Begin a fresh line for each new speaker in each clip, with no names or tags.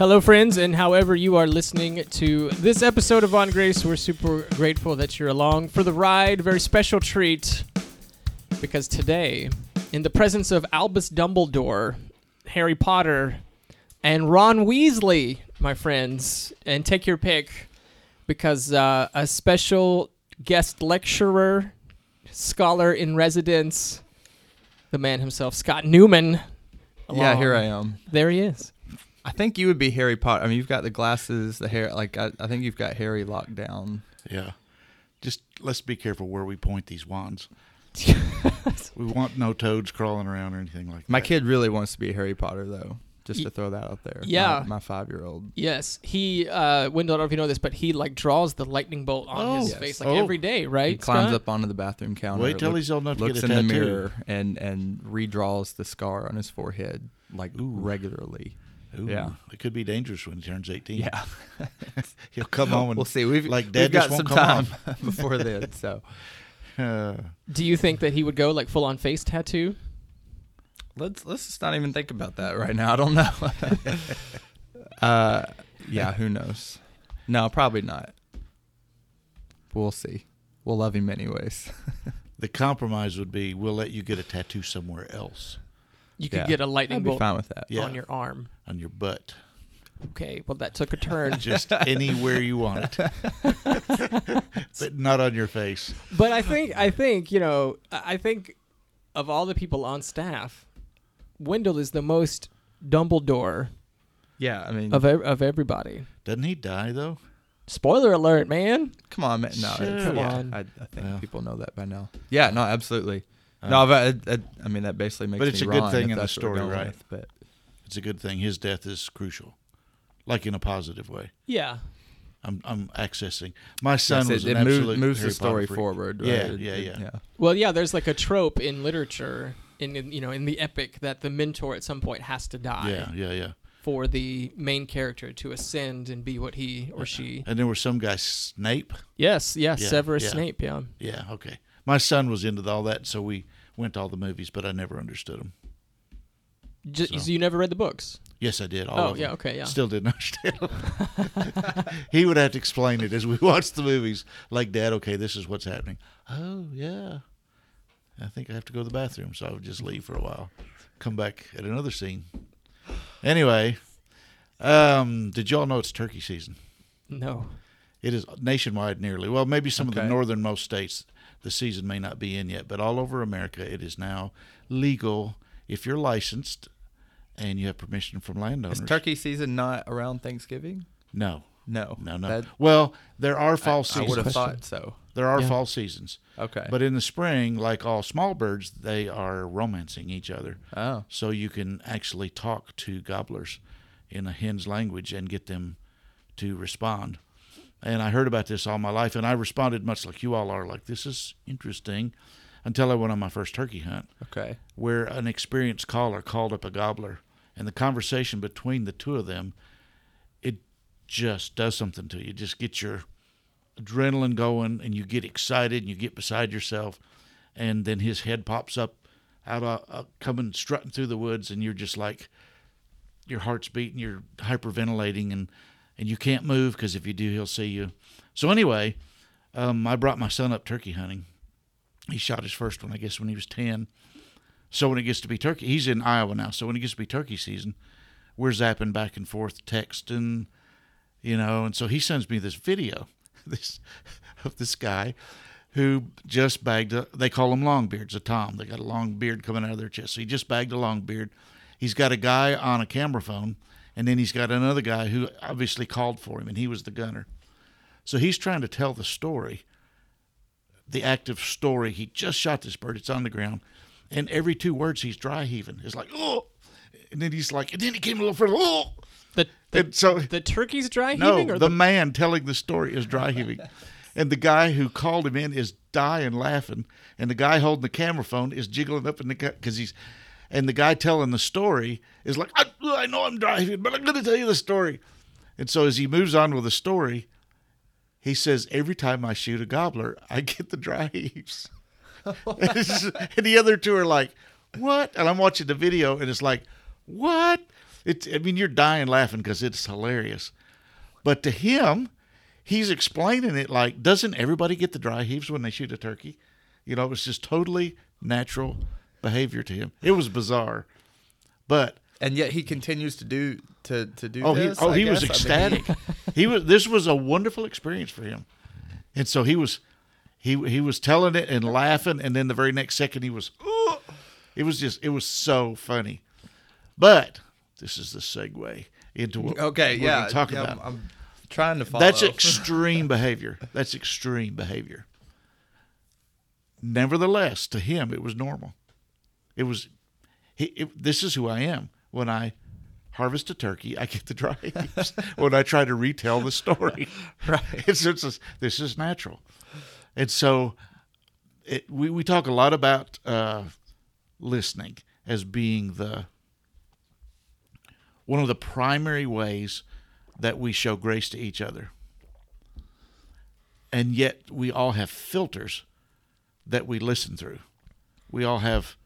Hello, friends, and however you are listening to this episode of On Grace, we're super grateful that you're along for the ride. Very special treat because today, in the presence of Albus Dumbledore, Harry Potter, and Ron Weasley, my friends, and take your pick because uh, a special guest lecturer, scholar in residence, the man himself, Scott Newman.
Yeah, here I am.
There he is.
I think you would be Harry Potter. I mean, you've got the glasses, the hair. Like, I, I think you've got Harry locked down.
Yeah. Just let's be careful where we point these wands. we want no toads crawling around or anything like that.
My kid really wants to be Harry Potter, though. Just to throw that out there.
Yeah.
My, my five-year-old.
Yes, he. Uh, Wendell, I don't know if you know this, but he like draws the lightning bolt on
Oh.
his
Yes.
face like
Oh.
every day, right?
He climbs
Scott?
up onto the bathroom counter.
Wait till
look-
he's old enough to
looks
get a
in the
tattoo.
mirror and and redraws the scar on his forehead like
Ooh.
regularly.
Ooh,
Yeah.
It could be dangerous when he turns 18.
Yeah.
He'll come home and
we'll see. We've
like
we've
dad
got some
won't come
time before then. So
Uh,
Do you think that he would go like full on face tattoo?
let's let's just not even think about that right now. I don't know. uh, yeah, who knows? No, probably not. We'll see. We'll love him anyways.
the compromise would be we'll let you get a tattoo somewhere else
You could
Yeah.
get a lightning
I'd be
bolt
fine with that.
Yeah.
on your arm.
On your butt.
Okay, well that took a turn.
Just anywhere you want it. but not on your face.
but I think I think you know I I think of all the people on staff, Wendell is the most Dumbledore
Yeah, I mean,
of ev- of everybody.
Doesn't he die though?
Spoiler alert, man!
come on, man. No,
Sure.
Come
yeah,
on.
I, I think
Well.
people know that by now. Yeah, no, absolutely.
Uh,
no, but I, I, I mean that basically makes
But it's
me
a good thing in the
that's what we're
story, right?
with, But
It's a good thing. His death is crucial, like in a positive way.
Yeah,
I'm I'm accessing. My son
yes,
was
it,
an
it moves,
absolute
moves the
Harry Potter
story
freak.
forward. Right?
Yeah, yeah, yeah.
yeah.
Well, yeah, there's like a trope in literature, in, in you know, in the epic, that the mentor at some point has to die
Yeah, yeah, yeah.
for the main character to ascend and be what he or she.
Uh, and there was some guy Snape.
Yes, yes,
Yeah,
Severus
yeah.
Snape. Yeah.
Yeah, okay. My son was into all that, so we went to all the movies, but I never understood them.
J-
So-
so you never read the books?
Yes, I did. All
oh,
of them.
yeah. Okay. Yeah.
Still didn't understand he would have to explain it as we watched the movies. Like, Dad, okay, this is what's happening. Oh, yeah. I think I have to go to the bathroom, so I would just leave for a while, come back at another scene. Anyway, um, did y'all know it's turkey season?
No.
It is nationwide nearly. Well, maybe some of the northernmost states, the season may not be in yet, but all over America, it is now legal if you're licensed and you have permission from landowners.
Is turkey season not around Thanksgiving?
No,
No,
no, no.
That-
well, there are fall
I, I
seasons.
would have thought so.
There are
Yeah.
fall seasons,
Okay,
but in the spring, like all small birds, they are romancing each other.
oh,
So you can actually talk to gobblers in a hen's language and get them to respond. And I heard about this all my life, and I responded much like you all are, like this is interesting, until I went on my first turkey hunt,
okay,
where an experienced caller called up a gobbler, and the conversation between the two of them, it just does something to you. It just gets your adrenaline going, and you get excited, and you get beside yourself, and then his head pops up out of uh, coming strutting through the woods, and you're just like, your heart's beating, you're hyperventilating, and and you can't move because if you do, he'll see you. So anyway, um, I brought my son up turkey hunting. He shot his first one, I guess, when he was ten. So when it gets to be turkey, he's in Iowa now. So when it gets to be turkey season, we're zapping back and forth, texting, you know. And so he sends me this video, this of this guy who just bagged a. They call them longbeards, a tom. They got a long beard coming out of their chest. So he just bagged a long beard. He's got a guy on a camera phone, and then he's got another guy who obviously called for him, and he was the gunner. So he's trying to tell the story, the active story. He just shot this bird. It's on the ground, and every two words he's dry heaving. It's like oh, and then he's like, and then he came a little further. Oh,
The the,
and so
the turkey's dry
no,
heaving, or
the,
the,
man telling the story is dry heaving. and the guy who called him in is dying laughing. And the guy holding the camera phone is jiggling up in the because he's, and the guy telling the story is like, I, I know I'm dry heaving, but I'm going to tell you the story. And so as he moves on with the story, he says, Every time I shoot a gobbler, I get the dry heaves. and the other two are like, What? And I'm watching the video and it's like, What? It's I mean you're dying laughing because it's hilarious, but to him, he's explaining it like doesn't everybody get the dry heaves when they shoot a turkey? You know, it was just totally natural behavior to him. It was bizarre, but
And yet he continues to do to to do
oh, he,
this.
oh,
I
he was
guess. I mean,
ecstatic. he was. This was a wonderful experience for him, and so he was, he he was telling it and laughing, and then the very next second he was, it was just, it was so funny. But this is the segue into what
okay,
we're
yeah. yeah,
about.
I'm, I'm trying to follow.
That's extreme behavior. That's extreme behavior. Nevertheless, to him, it was normal. It was, he, it, this is who I am. When I harvest a turkey, I get the dry heaps. when I try to retell the story,
Right.
It's, it's just- this is natural. And so, it, we we talk a lot about uh, listening as being the one of the primary ways that we show grace to each other. And yet we all have filters that we listen through. We all have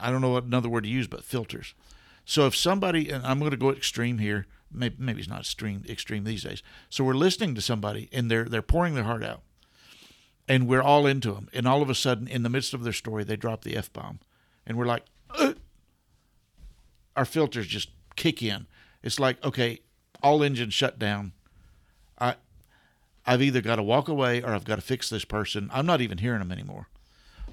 I don't know what another word to use but filters. So if somebody and I'm going to go extreme here, maybe, maybe it's not extreme extreme these days. So we're listening to somebody and they're they're pouring their heart out. And we're all into them. And all of a sudden in the midst of their story they drop the F bomb. And we're like "Ugh." our filters just kick in. It's like, okay, all engines shut down. I I've either got to walk away or I've got to fix this person. I'm not even hearing them anymore.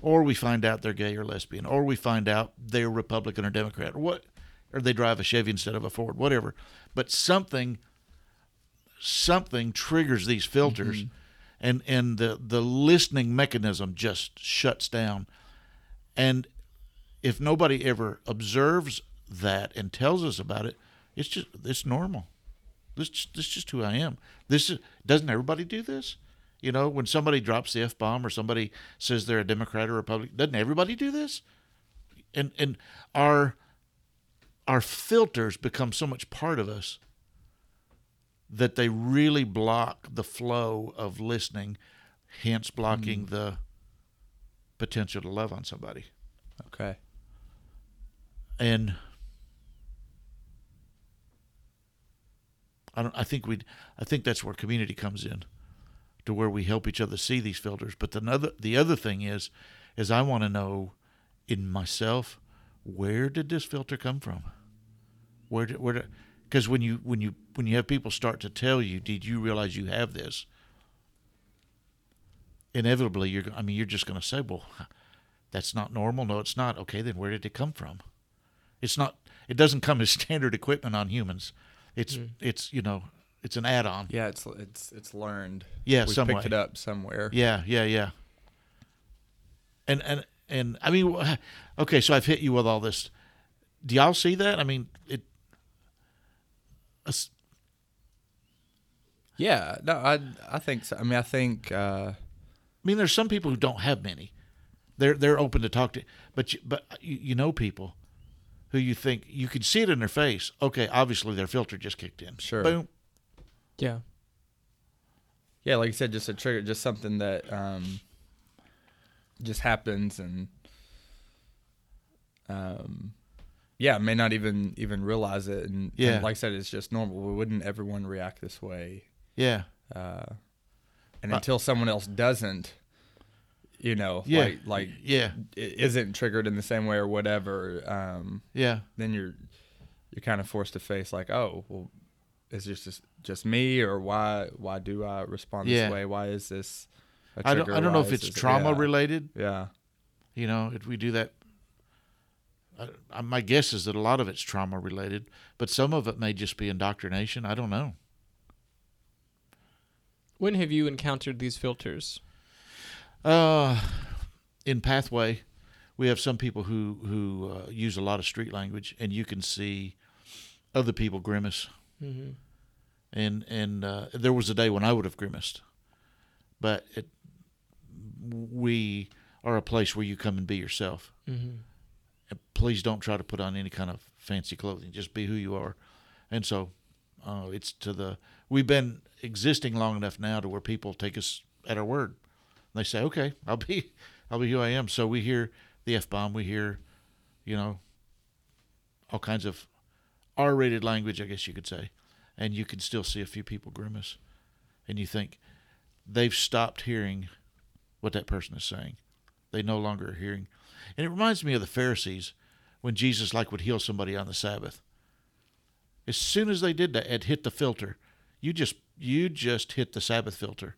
Or we find out they're gay or lesbian, or we find out they're Republican or Democrat, or what, or they drive a Chevy instead of a Ford, whatever. But something, something triggers these filters, mm-hmm. and and the the listening mechanism just shuts down. And if nobody ever observes that and tells us about it, it's just it's normal. This this is just who I am. This is doesn't everybody do this? You know, when somebody drops the f bomb or somebody says they're a Democrat or Republican, doesn't everybody do this? And and our our filters become so much part of us that they really block the flow of listening, hence blocking hmm. the potential to love on somebody.
okay.
and I don't. I think we. I think that's where community comes in, to where we help each other see these filters. But the other, the other thing is, is I want to know, in myself, where did this filter come from? Where did where? Because when you when you when you have people start to tell you, did you realize you have this? Inevitably, you're. I mean, you're just going to say, well, that's not normal. No, it's not. Okay, then where did it come from? It's not. It doesn't come as standard equipment on humans. It's mm. it's you know it's an add-on.
Yeah, it's it's it's learned.
Yeah,
we picked it up somewhere.
Yeah, yeah, yeah. And and and I mean, okay, so I've hit you with all this. Do y'all see that? I mean, it.
Yeah, no, I I think so. I mean, I think uh,
I mean, there's some people who don't have many. They're they're open to talk to, but you, but you, you know people who you think you can see it in their face. Okay, obviously their filter just kicked in.
Sure.
Boom.
Yeah.
yeah, like you said, just a trigger, just something that um, just happens, and um, yeah, may not even even realize it, and, and
Yeah.
like I said, it's just normal. We wouldn't everyone react this way,
Yeah.
uh, and
Uh,
until someone else doesn't, you know,
Yeah.
like like
Yeah.
it isn't triggered in the same way or whatever, um,
Yeah.
then you're you're kind of forced to face like, oh, well, is this just just me or why why do I respond
Yeah.
this way? Why is this? a
I don't. I don't know if it's
this-
trauma
yeah.
related.
Yeah,
You know, if we do that, I, I, my guess is that a lot of it's trauma related, but some of it may just be indoctrination. I don't know.
When have you encountered these filters?
Uh, in Pathway, we have some people who who uh, use a lot of street language, and you can see other people grimace.
Mm-hmm.
And and uh, there was a day when I would have grimaced, but it, we are a place where you come and be yourself.
Mm-hmm.
And please don't try to put on any kind of fancy clothing. Just be who you are. And so, uh, it's to the we've been existing long enough now to where people take us at our word. They say, "Okay, I'll be, I'll be who I am." So we hear the f bomb. We hear, you know, all kinds of R-rated language, I guess you could say, and you can still see a few people grimace, and you think they've stopped hearing what that person is saying. They no longer are hearing, and it reminds me of the Pharisees when Jesus like would heal somebody on the Sabbath. As soon as they did that, it hit the filter. You just you just hit the Sabbath filter.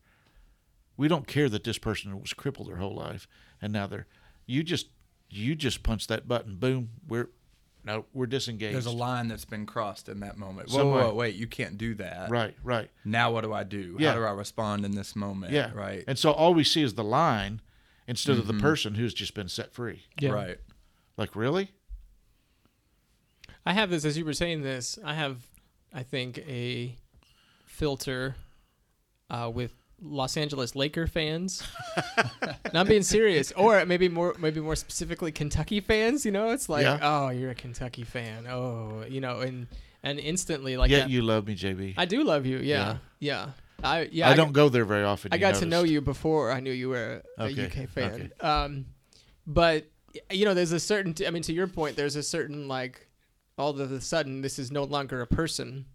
We don't care that this person was crippled their whole life and now they're you just you just punch that button, boom, we're no, we're disengaged.
There's a line that's been crossed in that moment. Whoa, whoa, whoa, wait, you can't do that.
Right, right.
Now what do I do?
Yeah.
How do I respond in this moment?
Yeah.
Right.
And so all we see is the line instead of the person who's just been set free.
Yeah.
Right.
Like, really?
I have this as you were saying this. I have, I think, a filter uh, with Los Angeles Laker fans. Not being serious, or maybe more, maybe more specifically Kentucky fans. You know, it's like,
Yeah.
oh, you're a Kentucky fan. Oh, you know, and and instantly like that-
you love me, JB.
I do love you. Yeah, yeah. I yeah.
I
I
don't go there very often.
I got to know you before I knew you were a,
Okay,
UK fan.
okay.
Um, but you know, there's a certain. I mean, to your point, there's a certain like, all of a sudden, this is no longer a person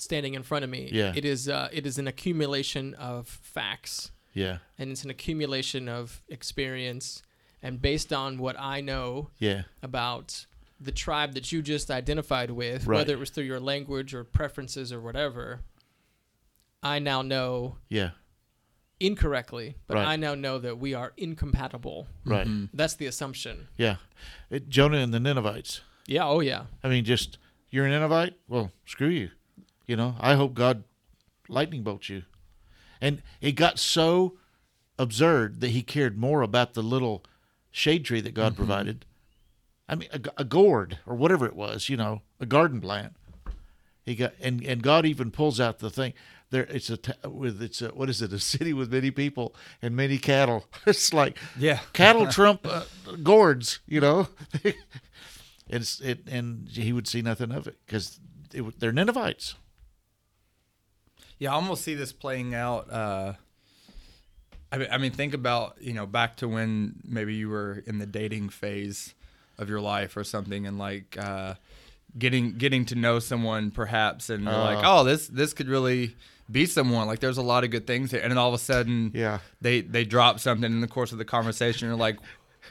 standing in front of me.
Yeah.
It is. Uh, it is an accumulation of facts,
Yeah,
and it's an accumulation of experience, and based on what I know
yeah,
about the tribe that you just identified with,
Right.
whether it was through your language or preferences or whatever. I now know
yeah.
incorrectly, but
Right.
I now know that we are incompatible.
Right.
Mhm.
That's the assumption.
Yeah. It, Jonah and the Ninevites.
Yeah. Oh, yeah.
I mean, just you're an Ninevite. Well, screw you. You know. I hope God lightning bolts you. And it got so absurd that he cared more about the little shade tree that God provided. I mean, a, a gourd or whatever it was. You know, a garden plant. He got and and God even pulls out the thing. There, it's a with it's a, what is it? A city with many people and many cattle. It's like
Yeah.
cattle trump uh, gourds, you know. it's it, and he would see nothing of it because it, they're Ninevites.
Yeah, I almost see this playing out. Uh, I mean, I mean, think about you know back to when maybe you were in the dating phase of your life or something, and like uh, getting getting to know someone perhaps, and you're like,
Uh.
oh, this this could really be someone. Like, there's a lot of good things here, and then all of a sudden,
Yeah.
they they drop something in the course of the conversation. You're like.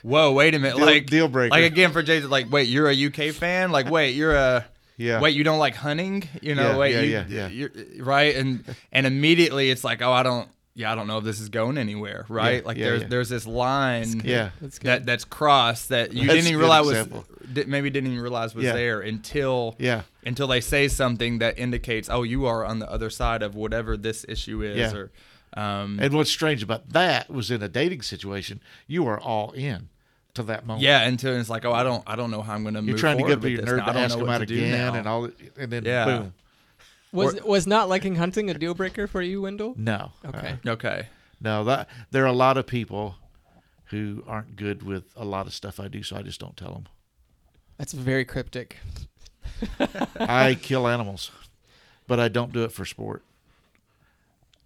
Whoa! Wait a minute!
Deal-
like
deal breaker.
Like again for Jason, like wait, you're a UK fan? Like wait, you're a
Yeah.
Wait, you don't like hunting? You know,
Yeah,
wait,
yeah,
you,
yeah, yeah.
You're, right? And and immediately it's like, oh, I don't, yeah, I don't know if this is going anywhere, right?
Yeah,
like
yeah,
there's
yeah.
there's this line
Yeah.
That's
that that's crossed that you
That's
didn't even realize
example.
was maybe didn't even realize was
Yeah.
there until
Yeah.
until they say something that indicates, oh, you are on the other side of whatever this issue is,
Yeah.
or um,
And what's strange about that was in a dating situation, you are all in to that moment.
yeah, until it's like, oh, I don't, I don't know how I'm going to move.
You're trying to
forward
get up
with
your
this
nerd
now. I
to
don't
ask
know
him out
to do
again
now.
and all, and then
Yeah.
boom.
was was not liking hunting a deal breaker for you, Wendell?
No.
Okay.
Uh,
Okay.
no, that there are a lot of people who aren't good with a lot of stuff I do, so I just don't tell them.
That's very cryptic.
I kill animals, but I don't do it for sport.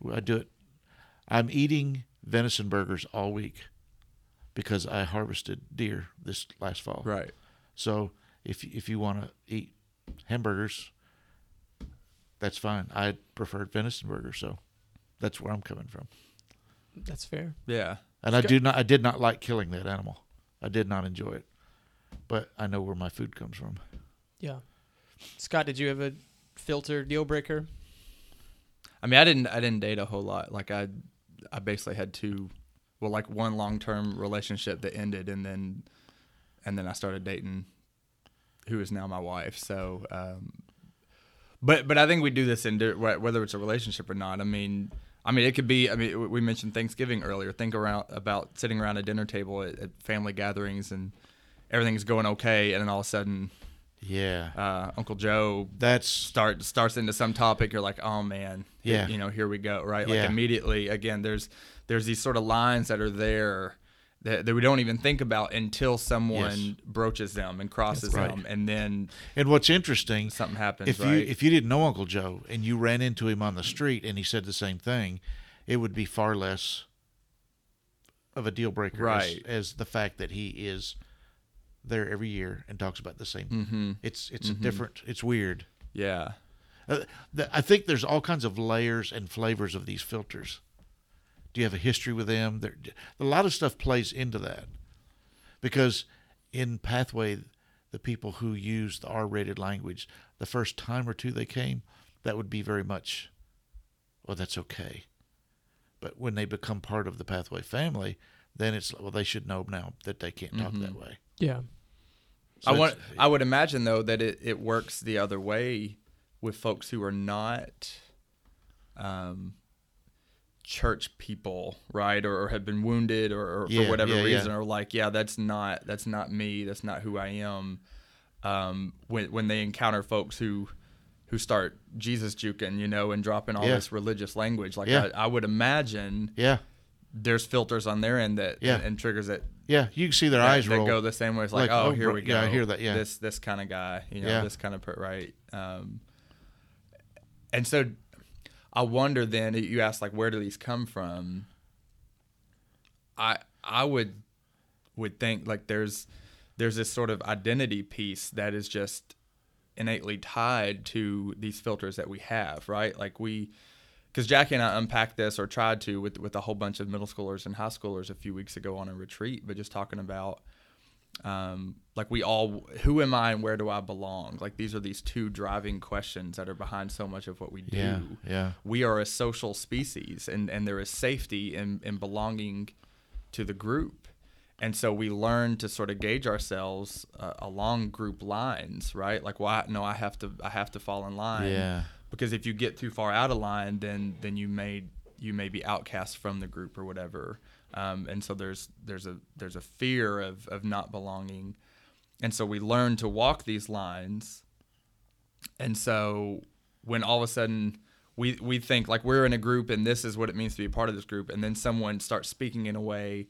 I do it. I'm eating venison burgers all week because I harvested deer this last fall.
Right.
So if if you want to eat hamburgers, that's fine. I preferred venison burgers, so that's where I'm coming from.
That's fair.
Yeah.
And I do not. I did not like killing that animal. I did not enjoy it, but I know where my food comes from.
Yeah. Scott, did you have a filter deal breaker?
I mean, I didn't I didn't date a whole lot. Like I I basically had two well, like one long term relationship that ended and then and then I started dating who is now my wife. So um but but I think we do this in whether it's a relationship or not. I mean, I mean it could be I mean we mentioned Thanksgiving earlier. Think around about sitting around a dinner table at, at family gatherings and everything's going okay and then all of a sudden
Yeah,
uh, Uncle Joe
that's
start starts into some topic, you're like, oh man,
Yeah.
you know, here we go, right? Like
Yeah.
immediately, again, there's there's these sort of lines that are there that, that we don't even think about until someone
Yes.
broaches them and crosses
Right.
them, and then
and what's interesting.
something happens,
If
right?
you if you didn't know Uncle Joe and you ran into him on the street and he said the same thing, it would be far less of a deal breaker, as-
Right.
As, the fact that he is there every year and talks about the same.
Mm-hmm.
It's it's
Mhm.
a different. It's weird.
Yeah.
Uh, the, I think there's all kinds of layers and flavors of these filters. Do you have a history with them? There, a lot of stuff plays into that because in Pathway, the people who use the R-rated language, the first time or two they came, that would be very much, well, that's okay. But when they become part of the Pathway family, then it's well, they should know now that they can't talk that
Mhm.
way.
Yeah.
So
I want.
it's-
I would imagine though that it, it works the other way with folks who are not um, church people, right? Or, or have been wounded, or, or
Yeah,
for whatever
yeah, yeah.
reason, are like, yeah, that's not that's not me. That's not who I am. Um, when when they encounter folks who who start Jesus juking, you know, and dropping all
Yeah.
this religious language, like
Yeah.
I, I would imagine
Yeah,
there's filters on their end that
Yeah.
and, and triggers that
yeah, you can see their
that,
eyes
that
roll.
go the same way. It's like,
Like,
oh,
oh,
here we go.
yeah, I hear that, yeah.
This this kind of guy, you know,
Yeah.
this kind of per- right. Um, and so, I wonder then. You ask like, where do these come from? I I would would think like there's there's this sort of identity piece that is just innately tied to these filters that we have, right? Like we because Jackie and I unpacked this or tried to with with a whole bunch of middle schoolers and high schoolers a few weeks ago on a retreat, but just talking about um, like we all who am I and where do I belong? Like these are these two driving questions that are behind so much of what we do.
yeah, yeah,
We are a social species and, and there is safety in, in belonging to the group. And so we learn to sort of gauge ourselves uh, along group lines, right? Like, well, I, no, I have to, I have to fall in line
yeah,
because if you get too far out of line, then then you may you may be outcast from the group or whatever. Um, and so there's there's a there's a fear of of not belonging, and so we learn to walk these lines. And so when all of a sudden we we think like we're in a group and this is what it means to be a part of this group, and then someone starts speaking in a way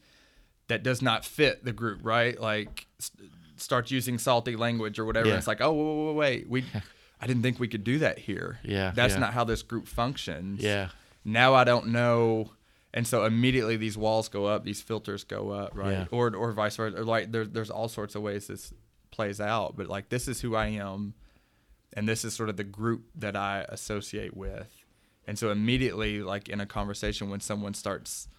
that does not fit the group, right? Like st- starts using salty language or whatever.
Yeah.
It's like, oh, wait, wait, wait, we. I didn't think we could do that here.
Yeah,
That's
yeah.
not how this group functions.
yeah,
Now I don't know. And so immediately these walls go up, these filters go up, right?
Yeah.
Or or vice versa. Or like there, there's all sorts of ways this plays out. But like this is who I am, and this is sort of the group that I associate with. And so immediately, like in a conversation, when someone starts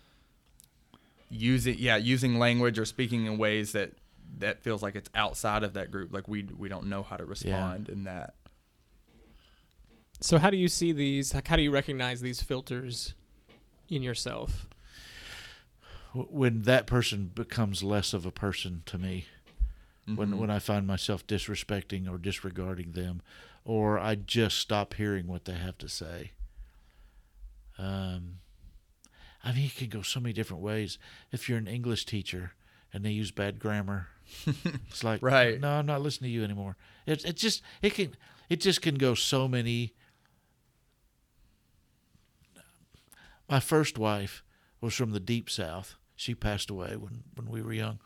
using yeah using language or speaking in ways that that feels like it's outside of that group, like we we don't know how to respond in that.
So how do you see these? Like, how do you recognize these filters in yourself?
When that person becomes less of a person to me when
Mhm.
when I find myself disrespecting or disregarding them, or I just stop hearing what they have to say. Um, I mean, it can go so many different ways. If you're an English teacher and they use bad grammar, it's like,
Right.
No, I'm not listening to you anymore. It it just it can it just can go so many. My first wife was from the deep south. She passed away when when we were young.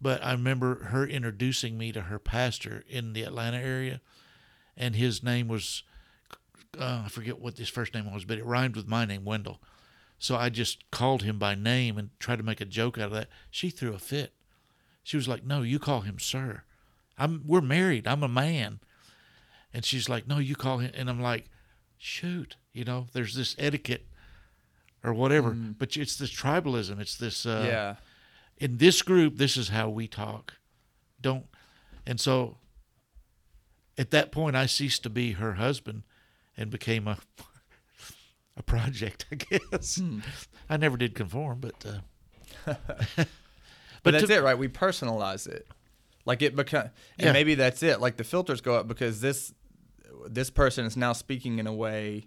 But I remember her introducing me to her pastor in the Atlanta area, and his name was uh, I forget what his first name was, but it rhymed with my name, Wendell. So I just called him by name and tried to make a joke out of that. She threw a fit. She was like, "No, you call him sir. I'm we're married. I'm a man." And she's like, "No, you call him." And I'm like, "Shoot, you know, there's this etiquette or whatever,
Mm.
but it's this tribalism. It's this uh,
yeah.
in this group, this is how we talk. Don't. And so at that point, I ceased to be her husband and became a a project, I guess.
Hmm.
I never did conform, but uh,
But,
But
that's
to-
it, right? We personalize it. Like it become, and
Yeah.
maybe that's it. Like the filters go up because this this person is now speaking in a way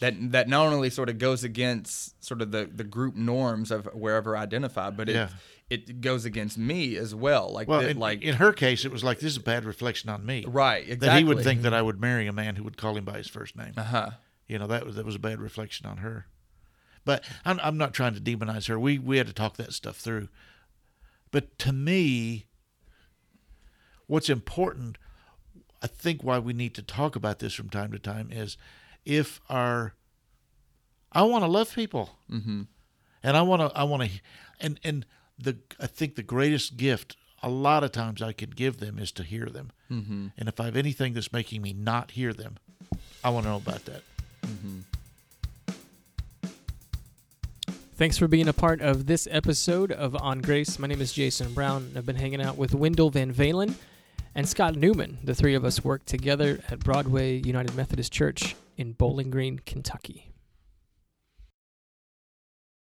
that that not only sort of goes against sort of the the group norms of wherever identified, but it
Yeah.
it goes against me as well. Like
well,
that-
in,
like
in her case, it was like this is a bad reflection on me.
right, exactly.
That he would think that I would marry a man who would call him by his first name.
Uh huh.
You know that was that was a bad reflection on her. But I'm I'm not trying to demonize her. We we had to talk that stuff through. But to me, what's important, I think, why we need to talk about this from time to time is if our I want to love people,
Mm-hmm.
and I want to I want to, and and the I think the greatest gift a lot of times I can give them is to hear them.
Mm-hmm.
And if I have anything that's making me not hear them, I want to know about that.
Mm-hmm.
Thanks for being a part of this episode of On Grace. My name is Jason Brown. and I've been hanging out with Wendell Van Valen and Scott Newman. The three of us work together at Broadway United Methodist Church in Bowling Green, Kentucky.